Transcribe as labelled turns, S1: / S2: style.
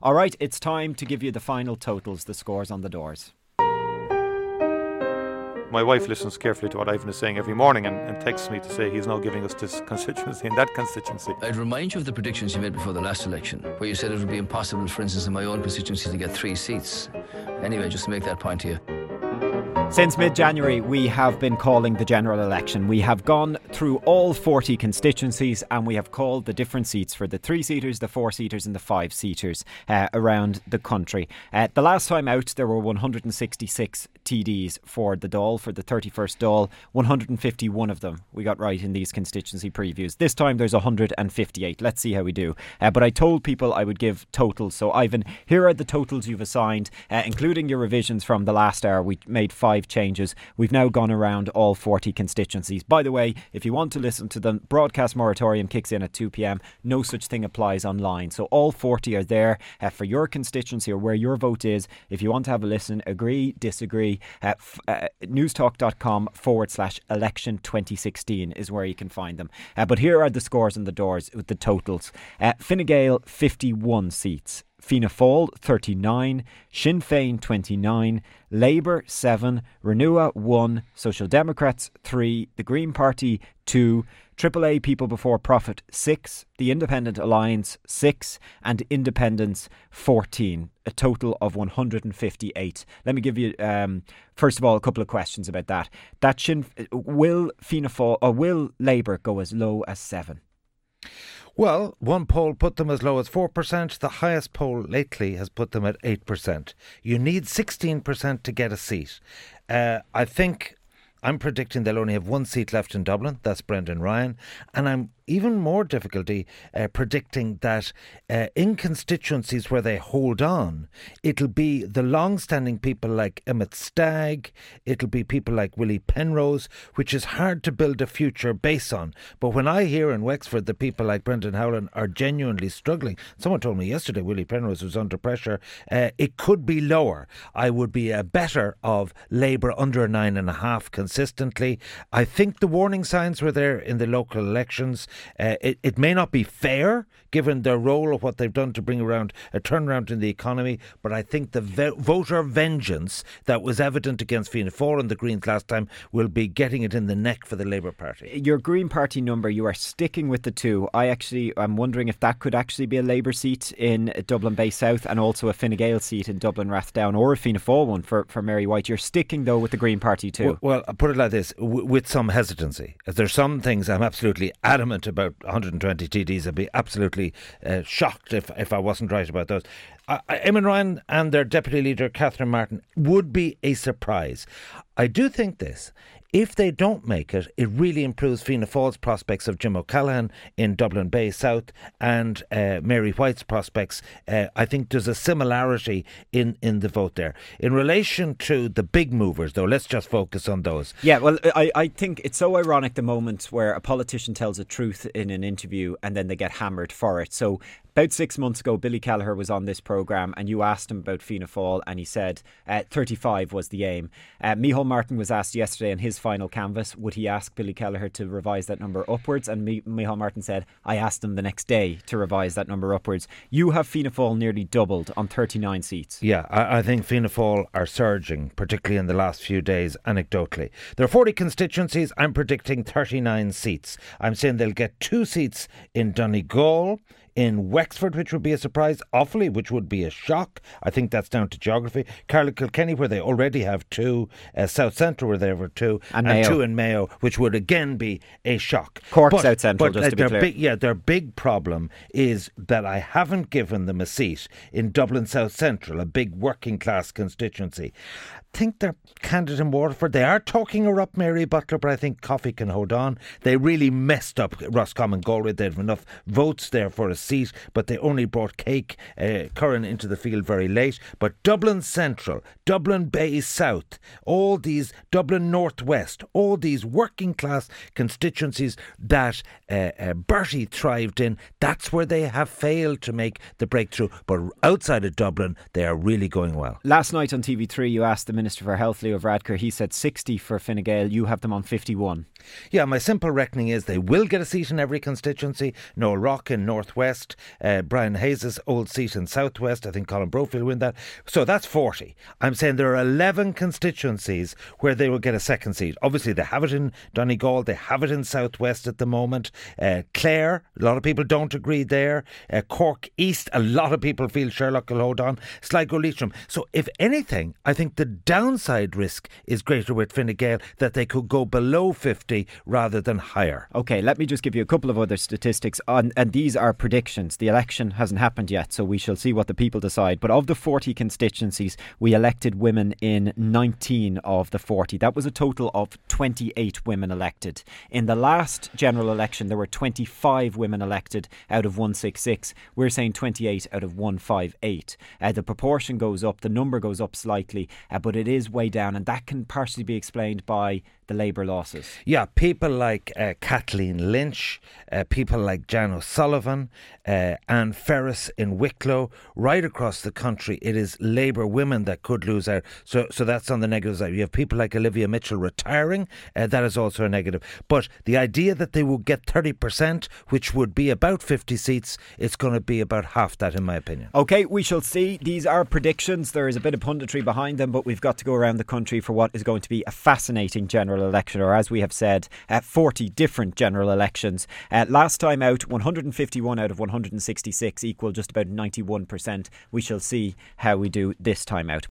S1: All right, it's time to give you the final totals, the scores on the doors.
S2: My wife listens carefully to what Ivan is saying every morning and, and texts me to say he's now giving us this constituency and that constituency.
S3: I'd remind you of the predictions you made before the last election, where you said it would be impossible, for instance, in my own constituency to get three seats. Anyway, just to make that point to you.
S1: Since mid January, we have been calling the general election. We have gone through all 40 constituencies and we have called the different seats for the three seaters, the four seaters, and the five seaters uh, around the country. Uh, the last time out, there were 166 TDs for the Dáil, for the 31st Dáil. 151 of them we got right in these constituency previews. This time there's 158. Let's see how we do. Uh, but I told people I would give totals. So, Ivan, here are the totals you've assigned, uh, including your revisions from the last hour. We made five changes. We've now gone around all 40 constituencies. By the way, if you want to listen to them, broadcast moratorium kicks in at 2 pm. No such thing applies online. So all 40 are there uh, for your constituency or where your vote is. If you want to have a listen, agree, disagree, uh, f- uh, newstalk.com forward slash election 2016 is where you can find them. Uh, but here are the scores and the doors with the totals. Uh, Fine Gael 51 seats. Fianna Fáil 39, Sinn Féin 29, Labour 7, Renua 1, Social Democrats 3, the Green Party 2, AAA People Before Profit 6, the Independent Alliance 6, and Independence 14, a total of 158. Let me give you, um, first of all, a couple of questions about that. That Sinn, will Fianna Fáil, or will Labour go as low as 7?
S4: Well, one poll put them as low as 4%. The highest poll lately has put them at 8%. You need 16% to get a seat. Uh, I think I'm predicting they'll only have one seat left in Dublin. That's Brendan Ryan. And I'm even more difficulty uh, predicting that uh, in constituencies where they hold on, it'll be the long standing people like Emmett Stagg, it'll be people like Willie Penrose, which is hard to build a future base on. But when I hear in Wexford that people like Brendan Howlin are genuinely struggling, someone told me yesterday Willie Penrose was under pressure, uh, it could be lower. I would be a better of Labour under a nine and a half consistently. I think the warning signs were there in the local elections. Uh, it, it may not be fair given their role of what they've done to bring around a turnaround in the economy, but I think the ve- voter vengeance that was evident against Fianna Fáil and the Greens last time will be getting it in the neck for the Labour Party.
S1: Your Green Party number, you are sticking with the two. I actually, I'm wondering if that could actually be a Labour seat in Dublin Bay South and also a Fine Gael seat in Dublin Rathdown or a Fianna Fáil one for, for Mary White. You're sticking though with the Green Party too.
S4: Well, well put it like this w- with some hesitancy. There's some things I'm absolutely adamant about 120 TDs. I'd be absolutely uh, shocked if, if I wasn't right about those. Eamon Ryan and their deputy leader, Catherine Martin, would be a surprise. I do think this. If they don't make it, it really improves Fianna Fáil's prospects of Jim O'Callaghan in Dublin Bay South and uh, Mary White's prospects. Uh, I think there's a similarity in, in the vote there. In relation to the big movers, though, let's just focus on those.
S1: Yeah, well, I, I think it's so ironic the moment where a politician tells a truth in an interview and then they get hammered for it. So about six months ago, Billy Kelleher was on this programme and you asked him about Fianna Fáil and he said uh, 35 was the aim. Uh, Micheál Martin was asked yesterday in his final canvass, would he ask Billy Kelleher to revise that number upwards? And Mi- Micheál Martin said, I asked him the next day to revise that number upwards. You have Fianna Fáil nearly doubled on 39 seats.
S4: Yeah, I, I think Fianna Fáil are surging, particularly in the last few days, anecdotally. There are 40 constituencies. I'm predicting 39 seats. I'm saying they'll get two seats in Donegal in Wexford, which would be a surprise, Offaly, which would be a shock. I think that's down to geography. Carlow Kilkenny, where they already have two, uh, South Central, where they have two,
S1: And
S4: and, two in Mayo, which would again be a shock.
S1: Cork South Central,
S4: but,
S1: just
S4: uh,
S1: to be clear.
S4: Big, yeah, their big problem is that I haven't given them a seat in Dublin South Central, a big working class constituency. I think they're candidate in Waterford. They are talking her up, Mary Butler, but I think Coffey can hold on. They really messed up Roscommon Galway. They have enough votes there for a seat, but they only brought Cake uh, Curran into the field very late. But Dublin Central, Dublin Bay South, all these Dublin Northwest, all these working class constituencies that uh, uh, Bertie thrived in, that's where they have failed to make the breakthrough. But outside of Dublin, they are really going well.
S1: Last night on TV3, you asked the Minister for Health, Leo Varadkar, he said 60 for Fine Gael. You have them on 51.
S4: Yeah, my simple reckoning is they will get a seat in every constituency. Noel Rock in Northwest. West, uh, Brian Hayes' old seat in Southwest. I think Colm Brophy will win that. So that's 40. I'm saying there are 11 constituencies where they will get a second seat. Obviously, they have it in Donegal, they have it in Southwest at the moment. Uh, Clare, a lot of people don't agree there. Uh, Cork East, a lot of people feel Sherlock will hold on. Sligo Leitrim. So, if anything, I think the downside risk is greater with Fine Gael that they could go below 50 rather than higher.
S1: Okay, let me just give you a couple of other statistics on, and these are predictions. The election hasn't happened yet, so we shall see what the people decide. But of the 40 constituencies, we elected women in 19 of the 40. That was a total of 28 women elected. In the last general election, there were 25 women elected out of 166. We're saying 28 out of 158. Uh, the proportion goes up, the number goes up slightly, uh, but it is way down, and that can partially be explained by the Labour losses.
S4: Yeah, people like uh, Kathleen Lynch, uh, people like Jan O'Sullivan, uh, Anne Ferris in Wicklow, right across the country, it is Labour women that could lose out. So, so that's on the negative side. You have people like Olivia Mitchell retiring, uh, that is also a negative. But the idea that they will get 30%, which would be about 50 seats, it's going to be about half that, in my opinion.
S1: Okay, we shall see. These are predictions. There is a bit of punditry behind them, but we've got to go around the country for what is going to be a fascinating general election, or as we have said, uh, 40 different general elections. Uh, last time out, 151 out of 166 equal just about 91%. We shall see how we do this time out.